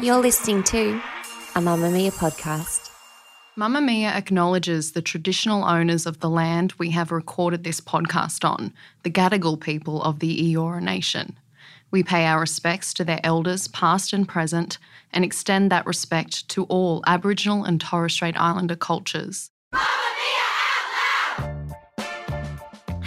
You're listening to a Mamamia podcast. Mamamia acknowledges the traditional owners of the land we have recorded this podcast on, the Gadigal people of the Eora Nation. We pay our respects to their elders, past and present, and extend that respect to all Aboriginal and Torres Strait Islander cultures.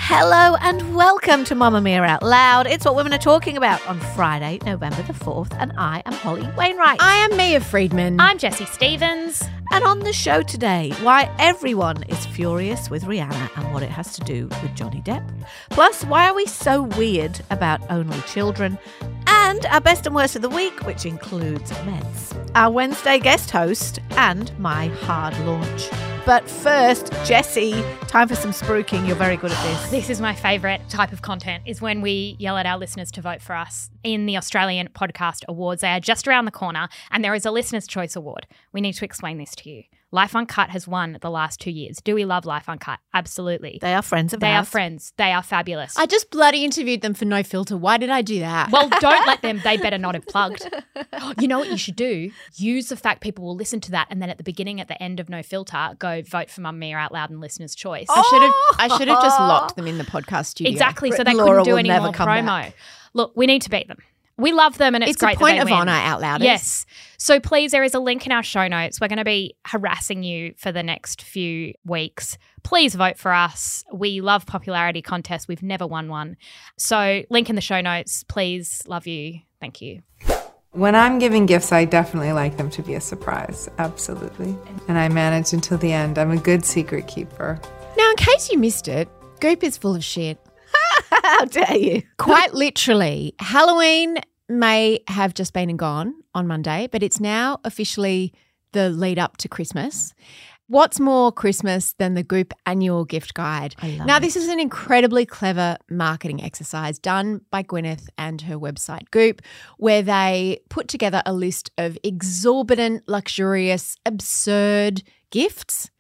Hello and welcome to Mamamia Out Loud. It's what women are talking about on Friday, November the 4th, and I am Holly Wainwright. I am Mia Freedman. I'm Jessie Stephens. And on the show today, why everyone is furious with Rihanna and what it has to do with Johnny Depp. Plus, why are we so weird about only children? And our best and worst of the week, which includes meds. Our Wednesday guest host and my hard launch. But first, Jessie, time for some spruiking. You're very good at this. This is my favourite type of content is when we yell at our listeners to vote for us in the Australian Podcast Awards. They are just around the corner and there is a Listener's Choice Award. We need to explain this to you. Life Uncut has won the last two years. Do we love Life Uncut? Absolutely. They are friends of They are friends. They are fabulous. I just bloody interviewed them for No Filter. Why did I do that? well, don't let them. They better not have plugged. You know what you should do? Use the fact people will listen to that, and then at the beginning, at the end of No Filter, go vote for Mamamia out loud and listener's choice. I should have I should have just oh. locked them in the podcast studio. Exactly. So they and couldn't do will any never more come promo. back. Look, we need to beat them. We love them, and it's, It's great a point that of they win. honour, Outlouders. Yes. So please, there is a link in our show notes. We're going to be harassing you for the next few weeks. Please vote for us. We love popularity contests. We've never won one. So link in the show notes. Please, love you. Thank you. When I'm giving gifts, I definitely like them to be a surprise. Absolutely. And I manage until the end. I'm a good secret keeper. Now, in case you missed it, Goop is full of shit. How dare you? Quite literally, Halloween may have just been and gone on Monday, but it's now officially the lead up to Christmas. What's more Christmas than the Goop annual gift guide? now, this is an incredibly clever marketing exercise done by Gwyneth and her website Goop, where they put together a list of exorbitant, luxurious, absurd gifts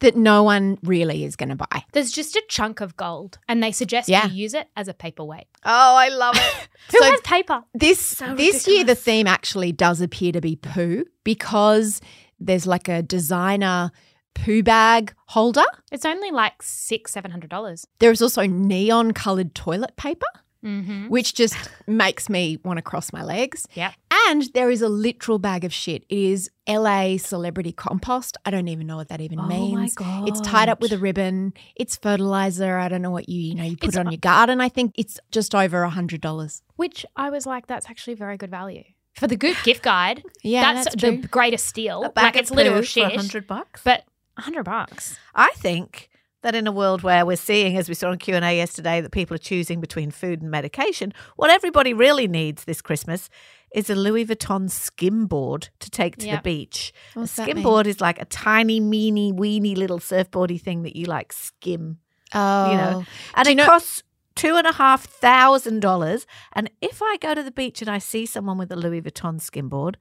that no one really is going to buy. There's just a chunk of gold, and they suggest Yeah. you use it as a paperweight. Oh, I love it. Who So- has paper? This this year the theme actually does appear to be poo because there's like a designer poo bag holder. It's only like six, seven hundred dollars. There is also neon colored toilet paper, Mm-hmm. which just makes me want to cross my legs. Yeah. And there is a literal bag of shit. It is LA celebrity compost. I don't even know what that even Oh my means. It's tied up with a ribbon. It's fertilizer. I don't know what you you know you put It's- it on your garden. I think it's just over a hundred dollars. Which I was like, that's actually very good value for the Goop gift guide. Yeah, that's, that's the greatest steal. Like it's literal shit, for 100 bucks. but hundred bucks. I think that in a world where we're seeing, as we saw on Q and A yesterday, that people are choosing between food and medication, what everybody really needs this Christmas is a Louis Vuitton skimboard to take to Yep. the beach. What's a that skim mean? board is like a tiny, meeny, weeny little surfboardy thing that you like skim, Oh, you know, oh. and Do it know- costs two and a half thousand dollars. And if I go to the beach and I see someone with a Louis Vuitton skim board,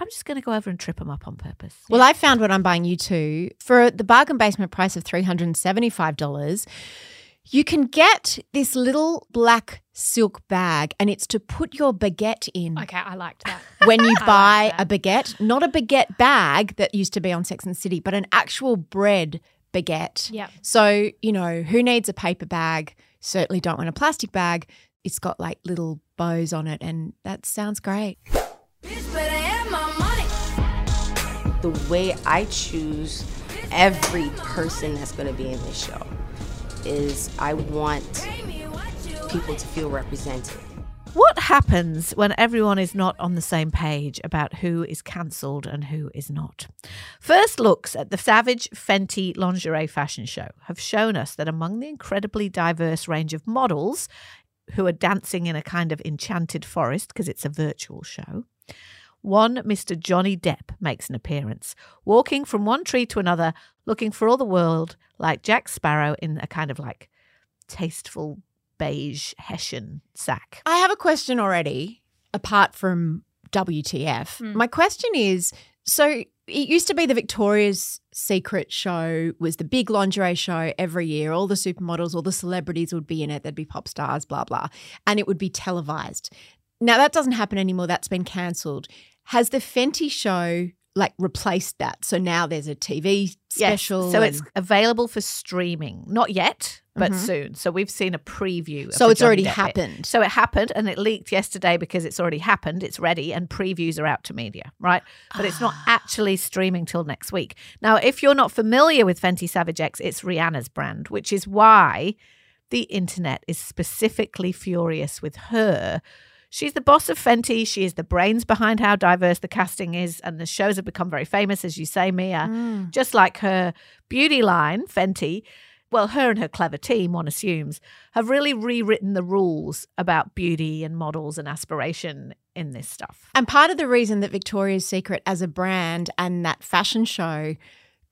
I'm just going to go over and trip them up on purpose. Well, I found what I'm buying you two for the bargain basement price of $375. You can get this little black silk bag, and it's to put your baguette in Okay, I liked that. when you buy a baguette. Not a baguette bag that used to be on Sex and City, but an actual bread baguette. Yep. So, you know, who needs a paper bag? Certainly don't want a plastic bag. It's got like little bows on it, and that sounds great. The way I choose every person that's going to be in this show is I want people to feel represented. What happens when everyone is not on the same page about who is cancelled and who is not? First looks at the Savage Fenty lingerie fashion show have shown us that among the incredibly diverse range of models who are dancing in a kind of enchanted forest because it's a virtual show. One Mr. Johnny Depp makes an appearance, walking from one tree to another, looking for all the world like Jack Sparrow in a kind of like tasteful beige Hessian sack. I have a question already, apart from WTF. Mm. My question is so it used to be the Victoria's Secret show was the big lingerie show every year. All the supermodels, all the celebrities would be in it. There'd be pop stars, blah, blah. And it would be televised. Now that doesn't happen anymore. That's been cancelled. Has the Fenty show like replaced that? So now there's a TV special. Yes, so it's available for streaming. Not yet, but Mhm. soon. So we've seen a preview. Of So it's Johnny already Depp bit. happened. So it happened and it leaked yesterday because it's already happened. It's ready and previews are out to media, right? But it's not actually streaming till next week. Now, if you're not familiar with Fenty Savage X, it's Rihanna's brand, which is why the internet is specifically furious with her. She's the boss of Fenty. She is the brains behind how diverse the casting is, and the shows have become very famous, as you say, Mia. Mm. Just like her beauty line, Fenty, well, her and her clever team, one assumes, have really rewritten the rules about beauty and models and aspiration in this stuff. And part of the reason that Victoria's Secret as a brand and that fashion show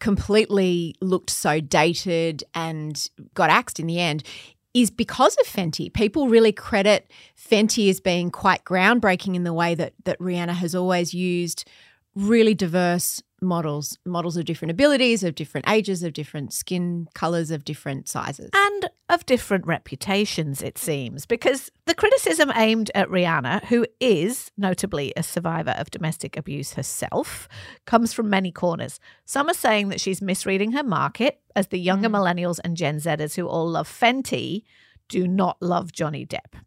completely looked so dated and got axed in the end is because of Fenty. People really credit Fenty as being quite groundbreaking in the way that that Rihanna has always used really diverse models, models of different abilities, of different ages, of different skin colors, of different sizes. And of different reputations, it seems, because the criticism aimed at Rihanna, who is notably a survivor of domestic abuse herself, comes from many corners. Some are saying that she's misreading her market, as the younger mm. millennials and Gen Zers who all love Fenty do not love Johnny Depp.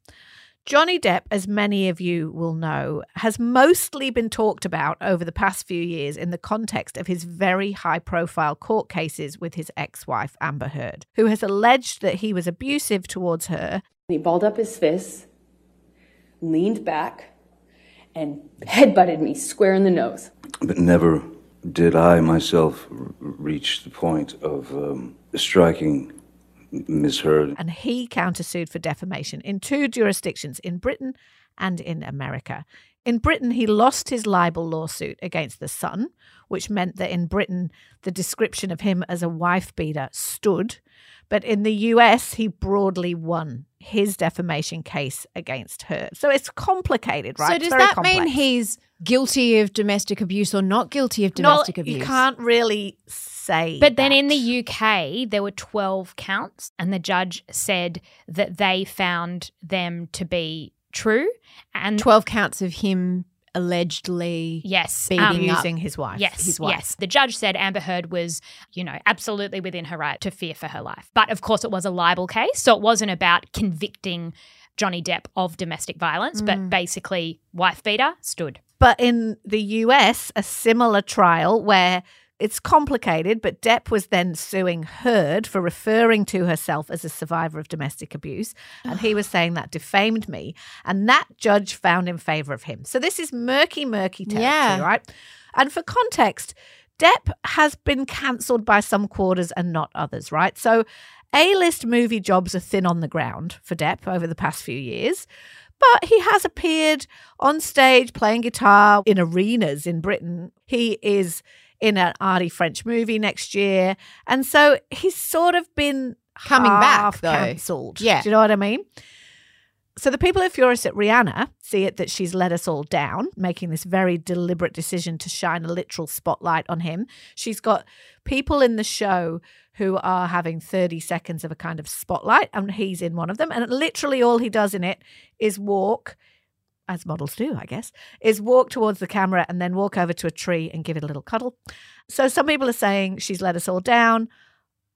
Johnny Depp, as many of you will know, has mostly been talked about over the past few years in the context of his very high profile court cases with his ex wife, Amber Heard, who has alleged that he was abusive towards her He balled up his fists, leaned back, and headbutted me square in the nose. But never did I myself reach the point of um, striking Miss Heard. and he countersued for defamation in two jurisdictions in Britain and in America. In Britain, he lost his libel lawsuit against The Sun, which meant that in Britain, the description of him as a wife beater stood. But in the US, he broadly won his defamation case against her. So it's complicated, right? So does very that mean he's guilty of domestic abuse or not guilty of domestic no, abuse? You can't really say. But then in the UK, there were 12 counts, and the judge said that they found them to be true. And 12 counts of him allegedly yes, beating um, up. using his wife. Yes, his wife. yes. The judge said Amber Heard was, you know, absolutely within her right to fear for her life. But of course, it was a libel case. So it wasn't about convicting Johnny Depp of domestic violence, Mm. but basically, wife beater stood. But in the US, a similar trial where it's complicated, but Depp was then suing Heard for referring to herself as a survivor of domestic abuse. And he was saying that defamed me. And that judge found in favor of him. So this is murky, murky territory, Yeah. right? And for context, Depp has been cancelled by some quarters and not others, right? So A list movie jobs are thin on the ground for Depp over the past few years. But he has appeared on stage playing guitar in arenas in Britain. He is in an arty French movie next year. And so he's sort of been Coming back, though. cancelled. Yeah. Do you know what I mean? So the people who are furious at Rihanna see it that she's let us all down, making this very deliberate decision to shine a literal spotlight on him. She's got people in the show who are having 30 seconds of a kind of spotlight, and he's in one of them. And literally all he does in it is walk, as models do, I guess, is walk towards the camera and then walk over to a tree and give it a little cuddle. So some people are saying she's let us all down.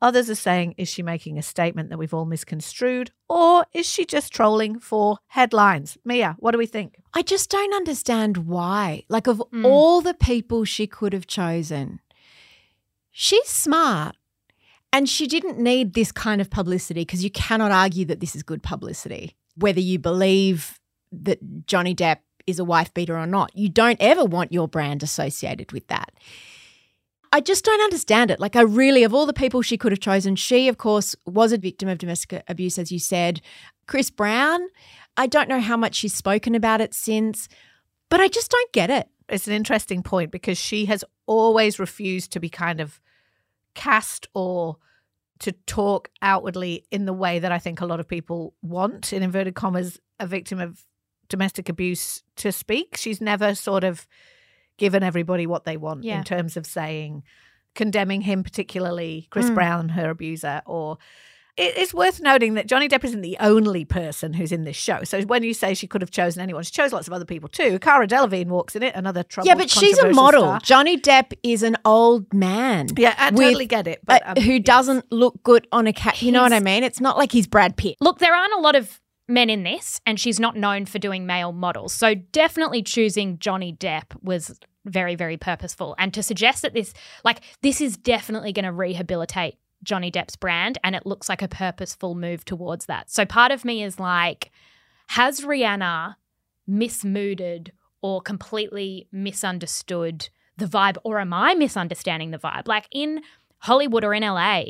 Others are saying, is she making a statement that we've all misconstrued? Or is she just trolling for headlines? Mia, what do we think? I just don't understand why. Like, of Mm. all the people she could have chosen, she's smart and she didn't need this kind of publicity because you cannot argue that this is good publicity, whether you believe that Johnny Depp is a wife beater or not. You don't ever want your brand associated with that. I just don't understand it. Like, I really, of all the people she could have chosen, she, of course, was a victim of domestic abuse, as you said. Chris Brown, I don't know how much she's spoken about it since, but I just don't get it. It's an interesting point because she has always refused to be kind of cast or to talk outwardly in the way that I think a lot of people want, in inverted commas, a victim of domestic abuse to speak. She's never sort of given everybody what they want Yeah. in terms of saying, condemning him, particularly Chris Mm. Brown, her abuser, or. It is worth noting that Johnny Depp isn't the only person who's in this show. So when you say she could have chosen anyone, she chose lots of other people too. Cara Delevingne walks in it, another troubled, yeah, but she's a model. star. Johnny Depp is an old man. Yeah, I with- totally get it. But uh, um, who yes. doesn't look good on a cat. You know what I mean? It's not like he's Brad Pitt. Look, there aren't a lot of men in this, and she's not known for doing male models. So definitely choosing Johnny Depp was very, very purposeful. And to suggest that this, like, this is definitely going to rehabilitate Johnny Depp's brand, and it looks like a purposeful move towards that. So part of me is like, has Rihanna mismooded or completely misunderstood the vibe, or am I misunderstanding the vibe? Like in Hollywood or in LA,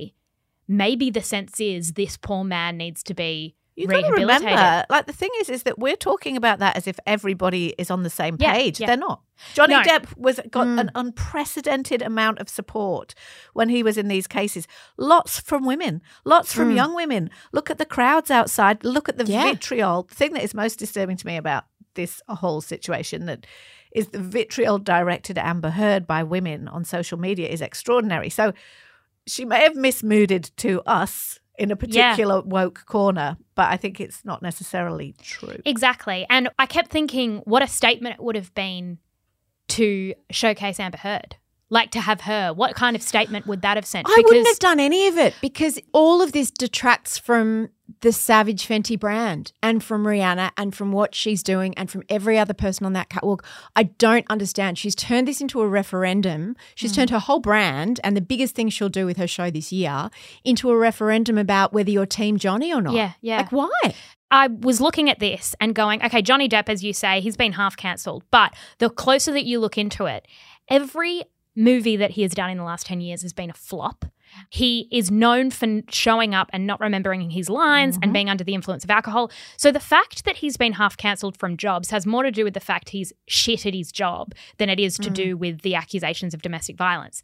maybe the sense is this poor man needs to be You got to remember, like the thing is, is that we're talking about that as if everybody is on the same Yeah, page. yeah. They're not. Johnny No. Depp was got Mm. an unprecedented amount of support when he was in these cases. Lots from women, lots from Mm. young women. Look at the crowds outside. Look at the Yeah. vitriol. The thing that is most disturbing to me about this whole situation that is the vitriol directed at Amber Heard by women on social media is extraordinary. So she may have mismooded to us in a Yeah. particular woke corner, but I think it's not necessarily true. Exactly. And I kept thinking what a statement it would have been to showcase Amber Heard. Like to have her. What kind of statement would that have sent? I wouldn't have done any of it because all of this detracts from the Savage Fenty brand and from Rihanna and from what she's doing and from every other person on that catwalk. I don't understand. She's turned this into a referendum. She's Mm. turned her whole brand and the biggest thing she'll do with her show this year into a referendum about whether you're Team Johnny or not. Yeah, yeah. Like, why? I was looking at this and going, okay, Johnny Depp, as you say, he's been half cancelled. But the closer that you look into it, every movie that he has done in the last 10 years has been a flop. He is known for showing up and not remembering his lines and mm-hmm. being under the influence of alcohol. So the fact that he's been half cancelled from jobs has more to do with the fact he's shit at his job than it is to do mm. with the accusations of domestic violence.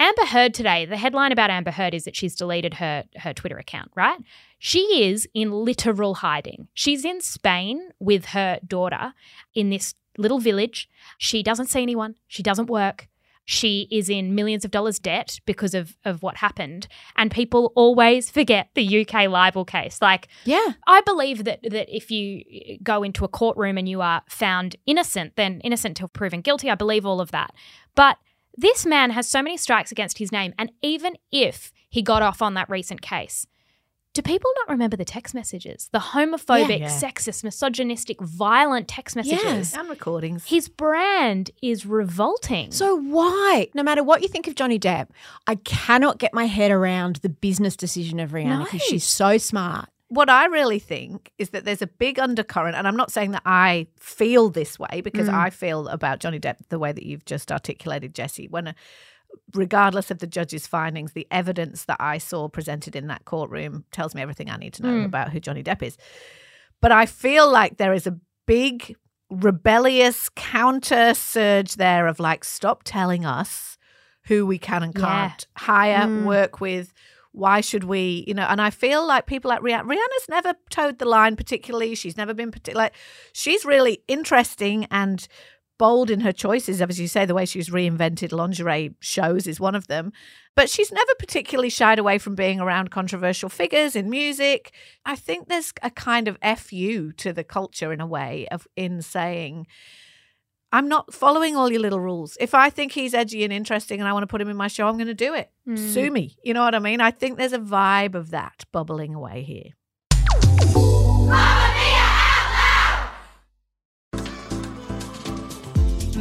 Amber Heard today, the headline about Amber Heard is that she's deleted her her Twitter account, right? She is in literal hiding. She's in Spain with her daughter in this little village. She doesn't see anyone. She doesn't work. She is in millions of dollars debt because of, of what happened. And people always forget the UK libel case. Like, Yeah. I believe that that if you go into a courtroom and you are found innocent, then innocent till proven guilty. I believe all of that. But this man has so many strikes against his name, and even if he got off on that recent case, do people not remember the text messages? The homophobic, Yeah. sexist, misogynistic, violent text messages. Yeah, And recordings. His brand is revolting. So why, no matter what you think of Johnny Depp, I cannot get my head around the business decision of Rihanna because No. she's so smart. what I really think is that there's a big undercurrent, and I'm not saying that I feel this way because Mm. I feel about Johnny Depp the way that you've just articulated, Jessie. When, uh, regardless of the judge's findings, the evidence that I saw presented in that courtroom tells me everything I need to know Mm. about who Johnny Depp is. But I feel like there is a big rebellious counter surge there of like, stop telling us who we can and can't hire, Mm. work with. Why should we, you know? And I feel like people like Rihanna, Rihanna's never toed the line particularly. She's never been particular. Like, she's really interesting and bold in her choices. As you say, the way she's reinvented lingerie shows is one of them. But she's never particularly shied away from being around controversial figures in music. I think there's a kind of fu to the culture in a way of in saying. I'm not following all your little rules. If I think he's edgy and interesting and I want to put him in my show, I'm going to do it. Mm. Sue me. You know what I mean? I think there's a vibe of that bubbling away here.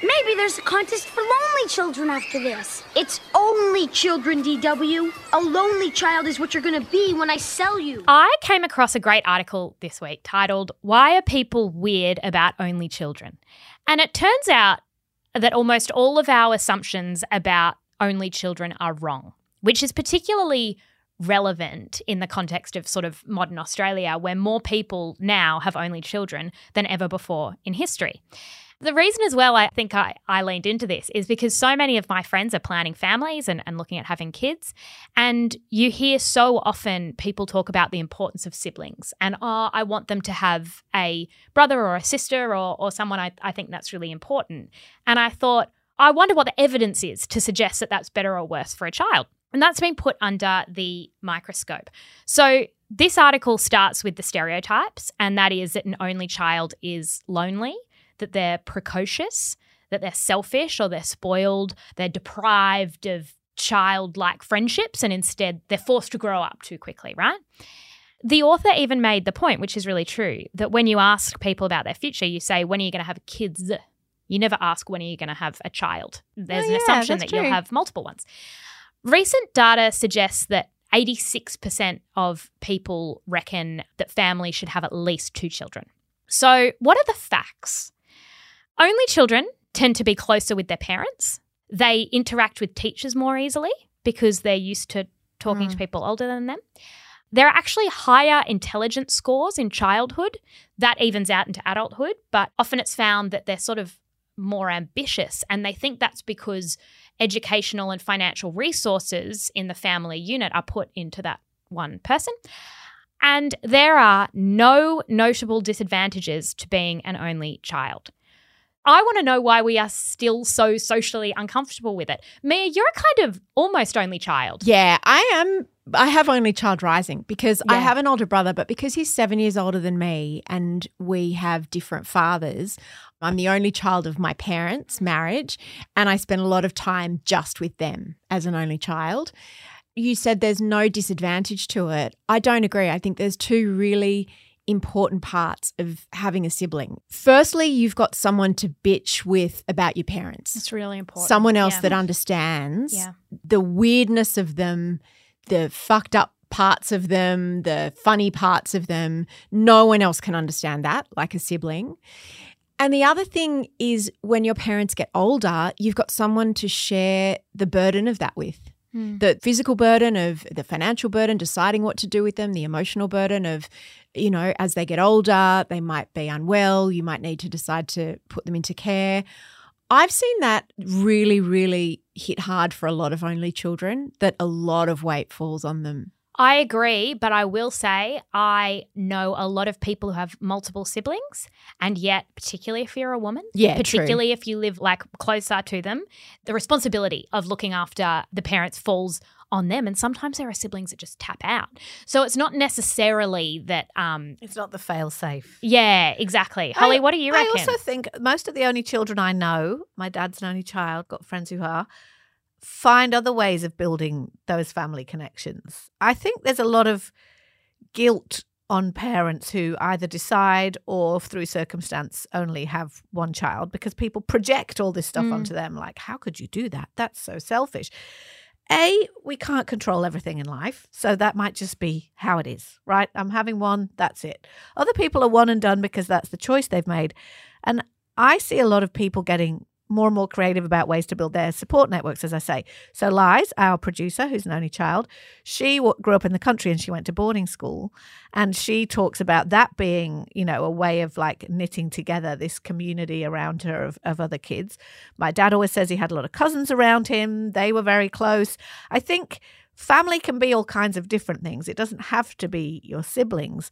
Maybe there's a contest for lonely children after this. It's only children, DW. A lonely child is what you're gonna be when I sell you. I came across a great article this week titled, Why Are People Weird About Only Children? And it turns out that almost all of our assumptions about only children are wrong, which is particularly relevant in the context of sort of modern Australia, where more people now have only children than ever before in history. The reason as well I think I, I leaned into this is because so many of my friends are planning families and, and looking at having kids. And you hear so often people talk about the importance of siblings and, oh, I want them to have a brother or a sister or, or someone. I, I think that's really important. And I thought, I wonder what the evidence is to suggest that that's better or worse for a child. And that's been put under the microscope. So this article starts with the stereotypes, and that is that an only child is lonely that they're precocious, that they're selfish or they're spoiled, they're deprived of childlike friendships, and instead they're forced to grow up too quickly, right? The author even made the point, which is really true, that when you ask people about their future, you say, When are you going to have kids? You never ask, When are you going to have a child? There's Oh, an yeah, assumption that you'll have multiple ones. Recent data suggests that 86% of people reckon that families should have at least two children. So, what are the facts? Only children tend to be closer with their parents. They interact with teachers more easily because they're used to talking to mm. people older than them. There are actually higher intelligence scores in childhood. That evens out into adulthood, but often it's found that they're sort of more ambitious and they think that's because educational and financial resources in the family unit are put into that one person. And there are no notable disadvantages to being an only child. I want to know why we are still so socially uncomfortable with it. Mia, you're a kind of almost only child. Yeah, I am. I have only child rising because I have an older brother, but because he's seven years older than me and we have different fathers, I'm the only child of my parents' marriage. And I spend a lot of time just with them as an only child. You said there's no disadvantage to it. I don't agree. I think there's two really important parts of having a sibling. Firstly, you've got someone to bitch with about your parents It's really important. someone else Yeah. that understands Yeah. the weirdness of them, the fucked up parts of them, the funny parts of them. No one else can understand that like a sibling. And the other thing is when your parents get older, you've got someone to share the burden of that with. Hmm. The physical burden of the financial burden, deciding what to do with them, the emotional burden of, you know, as they get older, they might be unwell. You might need to decide to put them into care. I've seen that really, really hit hard for a lot of only children, that a lot of weight falls on them. I agree, but I will say I know a lot of people who have multiple siblings, and yet, particularly if you're a woman, Yeah, true. particularly if you live like closer to them, the responsibility of looking after the parents falls on them. And sometimes there are siblings that just tap out. So it's not necessarily that. Um, It's not the fail safe. yeah, exactly. Holly, what do you reckon? I also think most of the only children I know, my dad's an only child, got friends who are, find other ways of building those family connections. I think there's a lot of guilt on parents who either decide or through circumstance only have one child because people project all this stuff Mm. onto them like how could you do that that's so selfish a we can't control everything in life so that might just be how it is right? I'm having one that's it. Other people are one and done because that's the choice they've made. And i see a lot of people getting more and more creative about ways to build their support networks, as I say. So, Liz, our producer, who's an only child, she w- grew up in the country and she went to boarding school. And she talks about that being, you know, a way of like knitting together this community around her of, of other kids. My dad always says he had a lot of cousins around him, they were very close. I think family can be all kinds of different things, it doesn't have to be your siblings.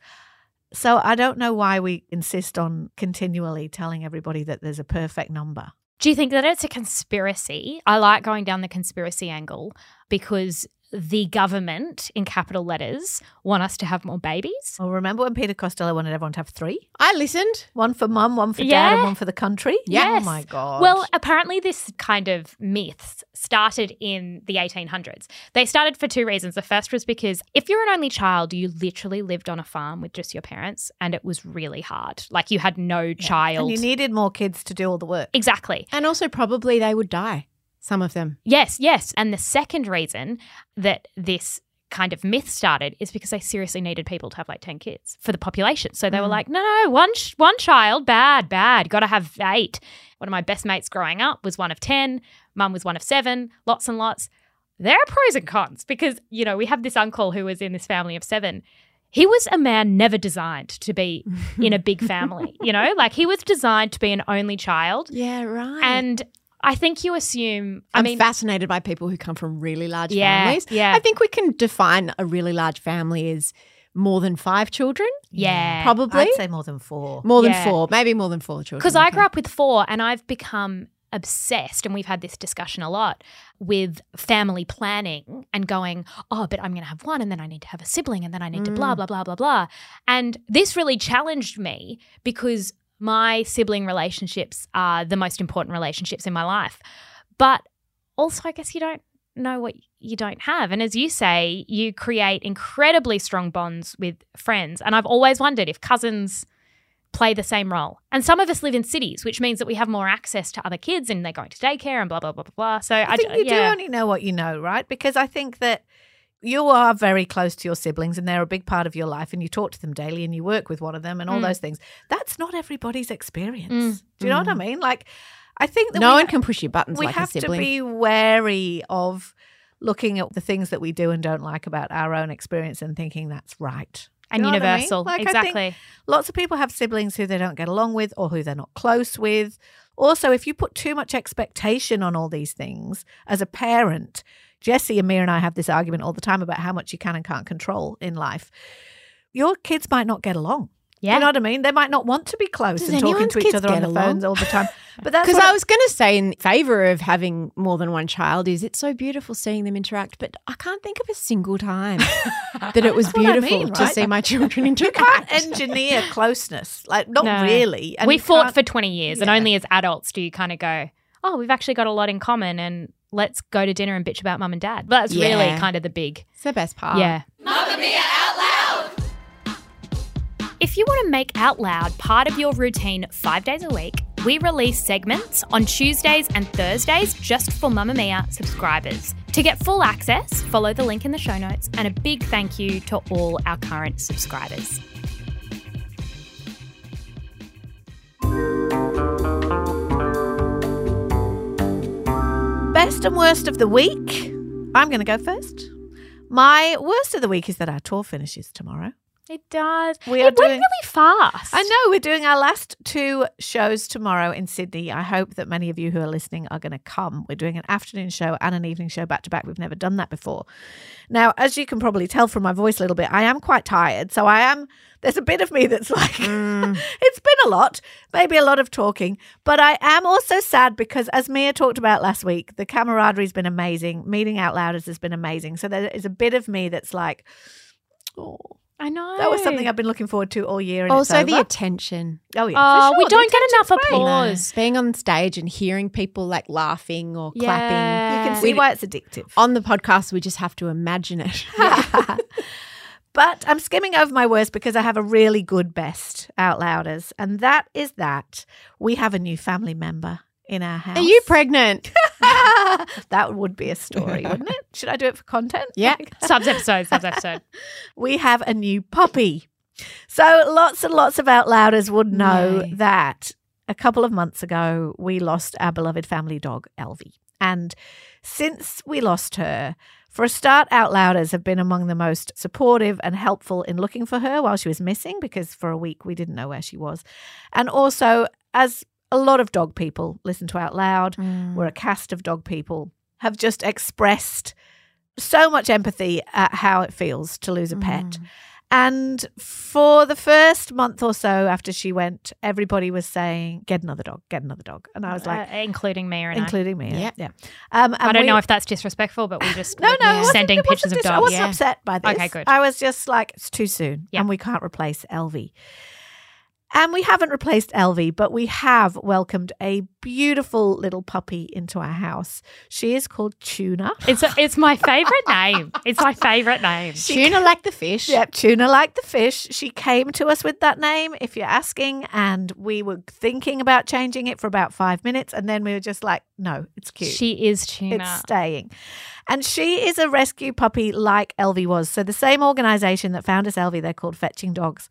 So, I don't know why we insist on continually telling everybody that there's a perfect number. Do you think that it's a conspiracy? I like going down the conspiracy angle because the government, in capital letters, want us to have more babies. Well, remember when Peter Costello wanted everyone to have three? I listened. One for mum, one for dad, and one for the country? Yes. Oh my God. Well, apparently, this kind of myths started in the 1800s. They started for two reasons. The first was because if you're an only child, you literally lived on a farm with just your parents, and it was really hard. Like you had no child. and you needed more kids to do all the work. exactly. And also, probably they would die, some of them. Yes, yes. And the second reason that this kind of myth started is because they seriously needed people to have like 10 kids for the population. So they were mm. like, no, no, one, sh- one child, bad, bad, got to have eight. One of my best mates growing up was one of 10, mum was one of seven, lots and lots. There are pros and cons because, you know, we have this uncle who was in this family of seven. He was a man never designed to be in a big family, you know, like he was designed to be an only child. Yeah, right. And I think you assume, I I'm mean, fascinated by people who come from really large Yeah, families. yeah. I think we can define a really large family as more than five children. yeah. Probably. I'd say more than four. More than four, maybe more than four children. Because I grew up with four and I've become obsessed, and we've had this discussion a lot with family planning and going, oh, but I'm going to have one and then I need to have a sibling and then I need to blah, mm. blah, blah, blah, blah. And this really challenged me because my sibling relationships are the most important relationships in my life. But also, I guess you don't know what you don't have. And as you say, you create incredibly strong bonds with friends. And I've always wondered if cousins play the same role. And some of us live in cities, which means that we have more access to other kids and they're going to daycare and blah, blah, blah, blah, blah. So I, I think you do only know what you know, right? Because I think that you are very close to your siblings and they're a big part of your life and you talk to them daily and you work with one of them and all Mm. those things. That's not everybody's experience. Do you know what I mean? Like, I think that no one ha- can push your buttons we like have to be wary of looking at the things that we do and don't like about our own experience and thinking that's right. And you know what I mean? universal. Like, exactly. lots of people have siblings who they don't get along with or who they're not close with. Also, if you put too much expectation on all these things as a parent, Jessie and Mia and I have this argument all the time about how much you can and can't control in life. Your kids might not get along. Yeah. You know what I mean? They might not want to be close Does and talking to each other on the along? phones all the time. But that's Because what I was going to say in favor of having more than one child is it's so beautiful seeing them interact, but I can't think of a single time that it was what I beautiful mean, to see my children interact. you can't engineer closeness. Like not No. really. And we fought for 20 years, and only as adults do you kind of go, oh, we've actually got a lot in common, and let's go to dinner and bitch about mum and dad. But that's really kind of the big, It's the best part. yeah. Mamamia out loud. If you want to make Out Loud part of your routine five days a week, we release segments on Tuesdays and Thursdays just for Mamamia subscribers. To get full access, follow the link in the show notes, and a big thank you to all our current subscribers. Best and worst of the week. I'm going to go first. My worst of the week is that our tour finishes tomorrow. It does. We it are went doing- really fast. I know we're doing our last two shows tomorrow in Sydney. I hope that many of you who are listening are going to come. We're doing an afternoon show and an evening show back to back. We've never done that before. Now, as you can probably tell from my voice a little bit, I am quite tired. So I am, there's a bit of me that's like, mm. it's been a lot, maybe a lot of talking, but I am also sad because, as Mia talked about last week, the camaraderie's been amazing. Meeting out loud has been amazing. So there is a bit of me that's like, oh, I know. that was something I've been looking forward to all year. And Also, the attention. Oh yeah, Oh, for we don't get enough attention's great. applause. Being on stage and hearing people like laughing or Yeah. clapping. You can see We- why it's addictive. On the podcast, we just have to imagine it. But I'm skimming over my worst because I have a really good best out louders, and that is that we have a new family member in our house. Are you pregnant? that would be a story, wouldn't it? Should I do it for content? Yeah. Subs episode, subs episode. we have a new puppy. So lots and lots of out louders would know that a couple of months ago we lost our beloved family dog Elvie. And since we lost her, for a start, out louders have been among the most supportive and helpful in looking for her while she was missing because for a week we didn't know where she was. And also, as a lot of dog people listen to Out Loud, we're a cast of dog people, have just expressed so much empathy at how it feels to lose a pet. And for the first month or so after she went, everybody was saying, "Get another dog, get another dog," and I was like, Uh, including I. including me, Yeah. yeah. Um, I don't we- know if that's disrespectful, but we just no, no, sending pictures of dis- I dogs. wasn't Yeah. upset by this. Okay, good. I was just like, it's too soon, Yeah. and we can't replace Elvie. And we haven't replaced Elvie, but we have welcomed a beautiful little puppy into our house. She is called Tuna. It's it's my favorite name. It's my favorite name. Tuna like the fish. Yep, Tuna like the fish. She came to us with that name, if you're asking, and we were thinking about changing it for about five minutes, and then we were just like, no, it's cute. She is tuna. It's staying. And she is a rescue puppy like Elvie was. So the same organization that found us Elvie, they're called Fetching Dogs,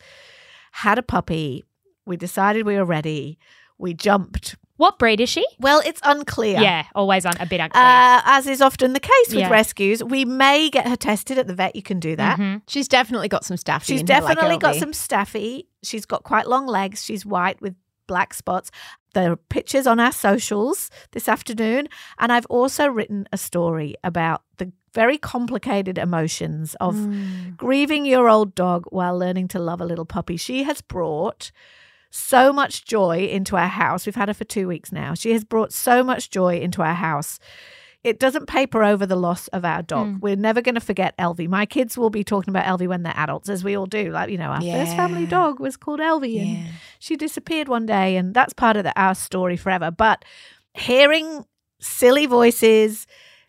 had a puppy. We decided we were ready. We jumped. what breed is she? Well, it's unclear. Yeah, always on a bit unclear. Uh, as is often the case with Yeah. rescues, we may get her tested at the vet. You can do that. Mhm. She's definitely got some staffy. She's in her, like definitely got some staffy. She's got quite long legs. She's white with black spots. There are pictures on our socials this afternoon. And I've also written a story about the very complicated emotions of Mm. grieving your old dog while learning to love a little puppy. She has brought so much joy into our house. We've had her for two weeks now. She has brought so much joy into our house. It doesn't paper over the loss of our dog. Mm. We're never going to forget Elvie. My kids will be talking about Elvie when they're adults, as we all do. Like, you know, our first family dog was called Elvie and she disappeared one day. And that's part of the, our story forever. But hearing silly voices,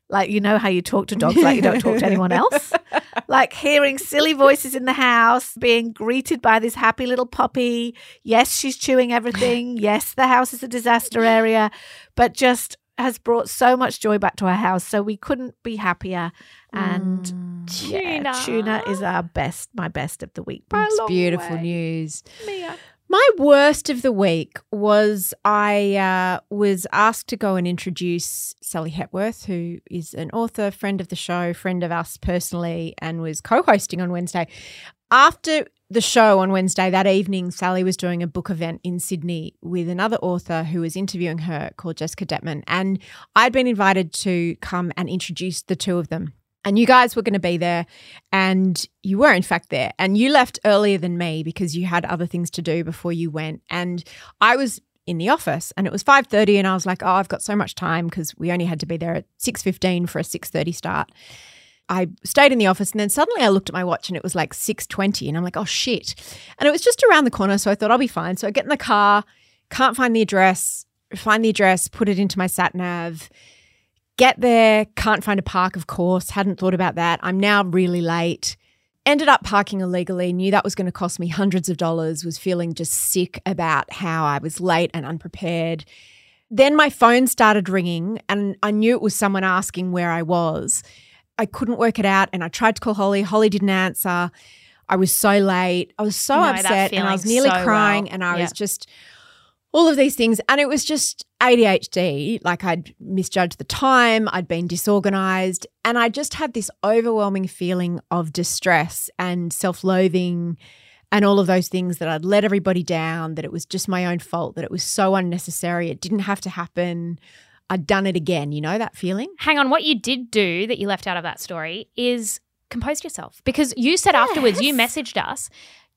like you know how you talk to dogs like you don't talk to anyone else like hearing silly voices in the house being greeted by this happy little puppy yes she's chewing everything yes the house is a disaster area but just has brought so much joy back to our house so we couldn't be happier and mm, yeah, Tuna. tuna is our best my best of the week by It's beautiful way. news. Mia. My worst of the week was I uh, was asked to go and introduce Sally Hepworth, who is an author, friend of the show, friend of us personally, and was co hosting on Wednesday. After the show on Wednesday, that evening, Sally was doing a book event in Sydney with another author who was interviewing her called Jessica Dettmann. And I'd been invited to come and introduce the two of them. And you guys were going to be there, and you were in fact there. And you left earlier than me because you had other things to do before you went. And I was in the office, and it was five thirty, and I was like, "Oh, I've got so much time because we only had to be there at six fifteen for a six thirty start." I stayed in the office, and then suddenly I looked at my watch, and it was like six twenty, and I'm like, "Oh shit!" And it was just around the corner, so I thought I'll be fine. So I get in the car, can't find the address, find the address, put it into my sat nav get there, can't find a park, of course, hadn't thought about that. I'm now really late. Ended up parking illegally, knew that was going to cost me hundreds of dollars, was feeling just sick about how I was late and unprepared. Then my phone started ringing, and I knew it was someone asking where I was. I couldn't work it out, and I tried to call Holly. Holly didn't answer. I was so late. I was so upset, and I was nearly so crying, well. and I Yeah. was just all of these things. And it was just ADHD. Like I'd misjudged the time, I'd been disorganized, and I just had this overwhelming feeling of distress and self loathing and all of those things that I'd let everybody down, that it was just my own fault, that it was so unnecessary. It didn't have to happen. I'd done it again. You know that feeling? Hang on, what you did do that you left out of that story is compose yourself because you said afterwards you messaged us.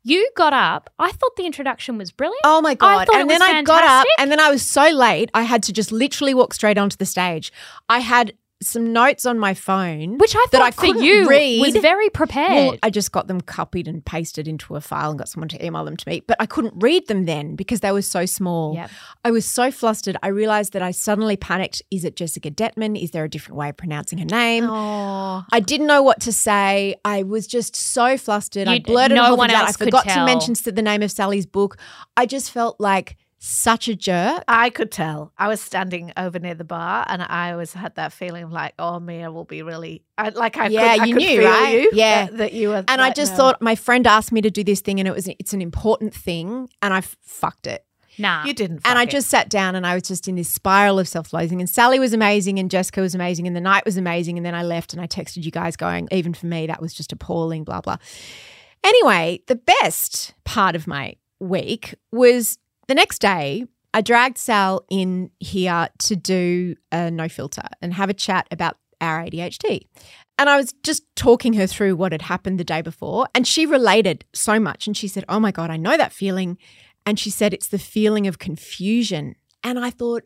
You got up. I thought the introduction was brilliant. Oh my god! and then I got up, and then I was so late. I had to just literally walk straight onto the stage. I had some notes on my phone, which I thought I for you read. was very prepared. Well, I just got them copied and pasted into a file and got someone to email them to me. But I couldn't read them then because they were so small. Yep. I was so flustered. I realized that I suddenly panicked. Is it Jessica Dettmann? Is there a different way of pronouncing her name? Oh, I didn't know what to say. I was just so flustered. I blurted no one out. I forgot to mention the name of Sally's book. I just felt like such a jerk. I could tell. I was standing over near the bar, and I always had that feeling of like, "Oh, Mia will be really." I, like I, Yeah, could, I you could knew, right? You, Yeah. that, that you were. And I just no. thought my friend asked me to do this thing and it was it's an important thing and I fucked it. nah. you didn't. and I it. just sat down and I was just in this spiral of self-loathing and Sally was amazing and Jessica was amazing and the night was amazing and then I left and I texted you guys going even for me that was just appalling blah blah. Anyway, the best part of my week was the next day I dragged Sal in here to do a no filter and have a chat about our ADHD. And I was just talking her through what had happened the day before. And she related so much. And she said, Oh my God, I know that feeling. And she said, It's the feeling of confusion. And I thought,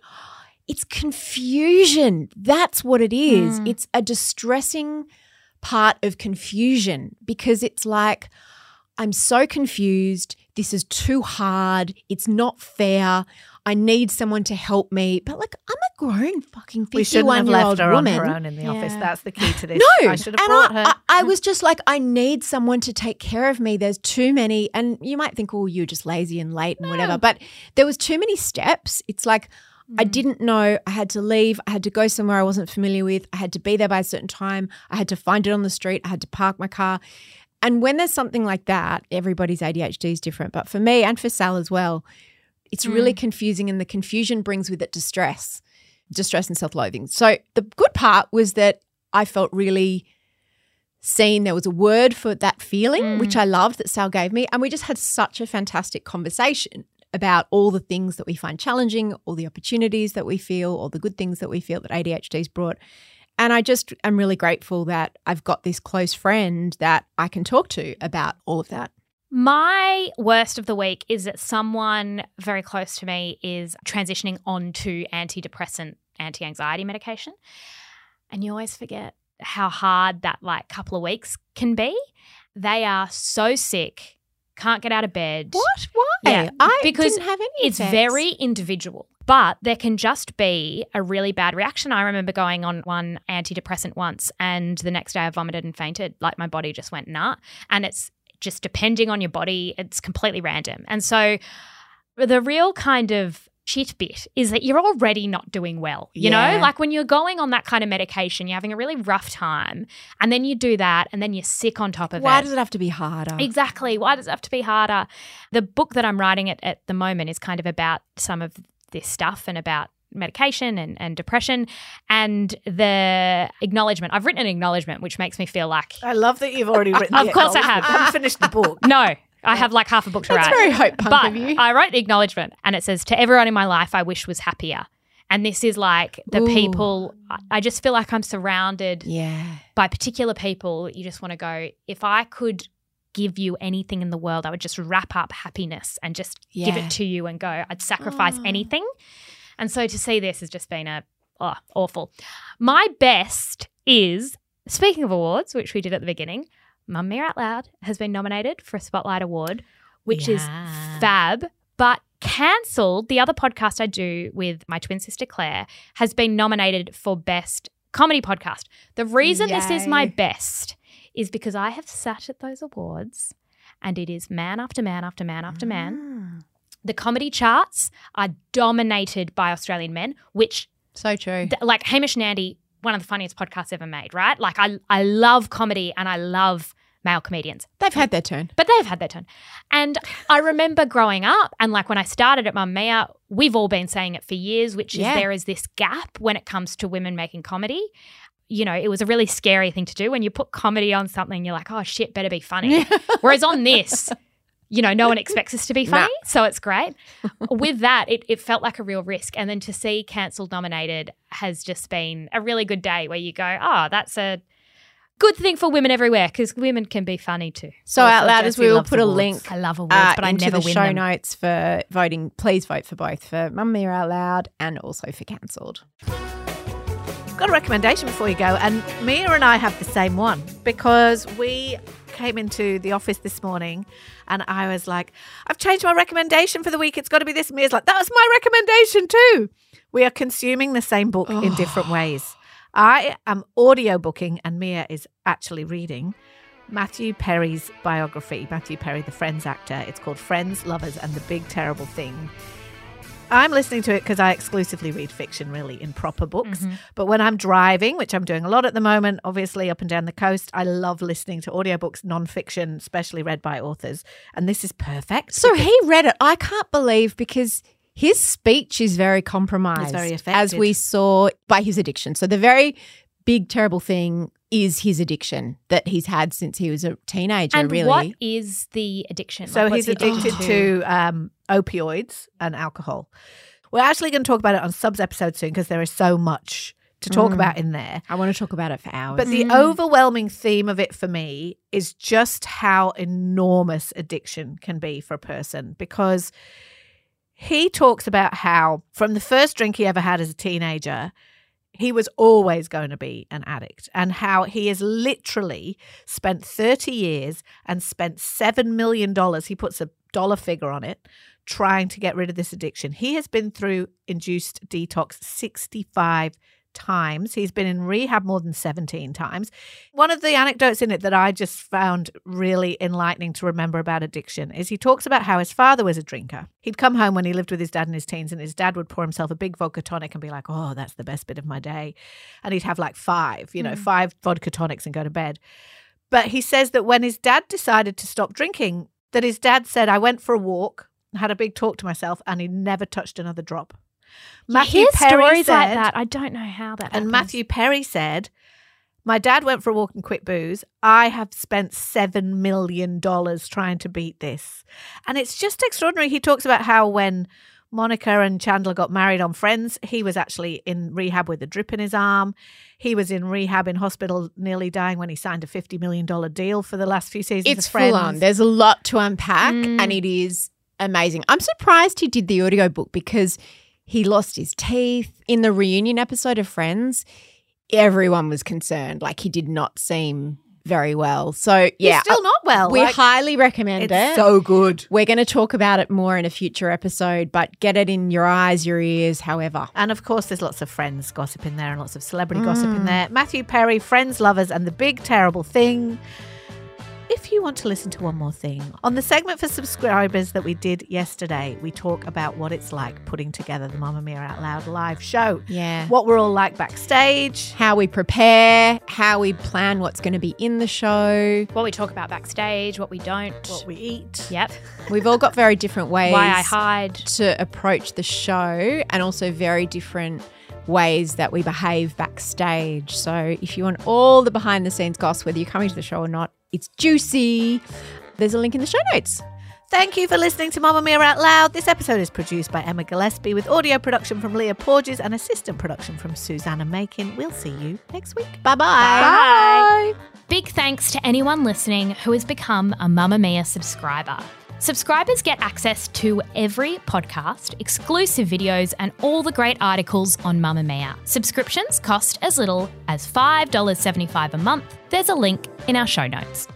It's confusion. That's what it is. Mm. It's a distressing part of confusion because it's like, I'm so confused. This is too hard. It's not fair. I need someone to help me. But like, I'm a grown fucking 51 We shouldn't have year left old her woman. on her own in the office. That's the key to this. No, I should have and brought I, her. I, I was just like, I need someone to take care of me. There's too many, and you might think, oh, you're just lazy and late and whatever. But there was too many steps. It's like I mm. didn't know I had to leave. I had to go somewhere I wasn't familiar with. I had to be there by a certain time. I had to find it on the street. I had to park my car. And when there's something like that, everybody's ADHD is different. But for me and for Sal as well, it's really mm. confusing, and the confusion brings with it distress, distress and self loathing. So the good part was that I felt really seen. There was a word for that feeling, mm. which I loved that Sal gave me. And we just had such a fantastic conversation about all the things that we find challenging, all the opportunities that we feel, all the good things that we feel that ADHD's brought. And I just am really grateful that I've got this close friend that I can talk to about all of that. My worst of the week is that someone very close to me is transitioning onto antidepressant, anti anxiety medication. And you always forget how hard that like couple of weeks can be. They are so sick, can't get out of bed. What? Why? Yeah, I because didn't have any It's effects. very individual, but there can just be a really bad reaction. I remember going on one antidepressant once, and the next day I vomited and fainted. Like my body just went nah. And it's just depending on your body, it's completely random. And so the real kind of shit bit is that you're already not doing well. You Yeah. know, like when you're going on that kind of medication, you're having a really rough time, and then you do that, and then you're sick on top of Why it. Why does it have to be harder? Exactly. Why does it have to be harder? The book that I'm writing at, at the moment is kind of about some of this stuff and about medication and, and depression and the acknowledgement. I've written an acknowledgement, which makes me feel like, I love that you've already written. Of course I have. acknowledgement. haven't finished the book. no, I have like half a book to That's write. very hope punk but of you. I wrote the acknowledgement and it says, To everyone in my life, I wish was happier. And this is like the Ooh. people, I- I just feel like I'm surrounded yeah. by particular people, you just want to go, if I could give you anything in the world, I would just wrap up happiness and just give it to you and go, I'd sacrifice Oh. anything. And so to see this has just been a oh, awful. My best is speaking of awards, which we did at the beginning, Mamamia Out Loud has been nominated for a Spotlight Award, which is fab, but cancelled. The other podcast I do with my twin sister Claire has been nominated for best comedy podcast. The reason this is my best is because I have sat at those awards and it is man after man after man after man. Ah. The comedy charts are dominated by Australian men, which So true. th- like Hamish and Andy, one of the funniest podcasts ever made, right? Like I I love comedy and I love male comedians. They've had their turn. But they've had their turn. And I remember growing up, and like when I started at Mamamia, we've all been saying it for years, which is Yeah. there is this gap when it comes to women making comedy. You know, it was a really scary thing to do. When you put comedy on something, you're like, oh shit, better be funny. Whereas on this, you know, no one expects us to be funny. So it's great. With that, it, it felt like a real risk. And then to see cancelled nominated has just been a really good day where you go, oh, that's a good thing for women everywhere because women can be funny too. So Also, out loud as we will put a link I love awards, uh, but I never the win show them. notes for voting. Please vote for both for Mamamia Out Loud and also for cancelled. Got a recommendation before you go, and Mia and I have the same one because we came into the office this morning and I was like, I've changed my recommendation for the week. It's got to be this. Mia's like, that was my recommendation too. We are consuming the same book in oh. different ways. I am audiobooking and Mia is actually reading Matthew Perry's biography, Matthew Perry, the Friends actor. It's called Friends, Lovers, and the Big Terrible Thing. I'm listening to it because I exclusively read fiction, really, in proper books. Mm-hmm. But when I'm driving, which I'm doing a lot at the moment, obviously up and down the coast, I love listening to audiobooks, non-fiction, especially read by authors. And this is perfect. So he read it. I can't believe because his speech is very compromised. very As we saw by his addiction. So the very big, terrible thing is his addiction that he's had since he was a teenager, And really. what is the addiction? So Like, he's addicted to um, opioids and alcohol. We're actually going to talk about it on subs episode soon because there is so much to talk Mm. about in there. I want to talk about it for hours. But the overwhelming theme of it for me is just how enormous addiction can be for a person because he talks about how from the first drink he ever had as a teenager, he was always going to be an addict and how he has literally spent 30 years and spent $7 million. He puts a dollar figure on it trying to get rid of this addiction. He has been through induced detox 65 times. He's been in rehab more than 17 times. One of the anecdotes in it that I just found really enlightening to remember about addiction is he talks about how his father was a drinker. He'd come home when he lived with his dad in his teens, and his dad would pour himself a big vodka tonic and be like, Oh, that's the best bit of my day. And he'd have like five, you know, hmm. five vodka tonics and go to bed. But he says that when his dad decided to stop drinking, that his dad said, I went for a walk, had a big talk to myself, and he never touched another drop. You hear stories like that. I don't know how that and happens. Matthew Perry said, My dad went for a walk and quit booze. I have spent $7 million trying to beat this. And it's just extraordinary. He talks about how when Monica and Chandler got married on Friends, he was actually in rehab with a drip in his arm. He was in rehab in hospital, nearly dying when he signed a $50 million deal for the last few seasons it's of Friends. full on. There's a lot to unpack, Mm. and it is amazing. I'm surprised he did the audiobook because he lost his teeth in the reunion episode of Friends. Everyone was concerned, like he did not seem very well. So yeah, He's still not well. we Like, highly recommend it's it. so good. We're going to talk about it more in a future episode, but get it in your eyes, your ears, however. And of course, there's lots of friends gossip in there and lots of celebrity gossip in mm. there. Matthew Perry, Friends, Lovers, and The Big Terrible Thing. If you want to listen to one more thing, on the segment for subscribers that we did yesterday, we talk about what it's like putting together the Mamamia Out Loud live show. Yeah. What we're all like backstage. How we prepare, how we plan what's going to be in the show. what we talk about backstage, what we don't. What we eat. Yep. We've all got very different ways Why I hide. to approach the show and also very different ways that we behave backstage. So if you want all the behind the scenes goss, whether you're coming to the show or not, it's juicy. There's a link in the show notes. Thank you for listening to Mamamia Out Loud. This episode is produced by Emma Gillespie with audio production from Leah Porges and assistant production from Susanna Makin. We'll see you next week. Bye-bye. Bye. Big thanks to anyone listening who has become a Mamamia subscriber. Subscribers get access to every podcast, exclusive videos, and all the great articles on Mamamia. Subscriptions cost as little as $5.75 a month. There's a link in our show notes.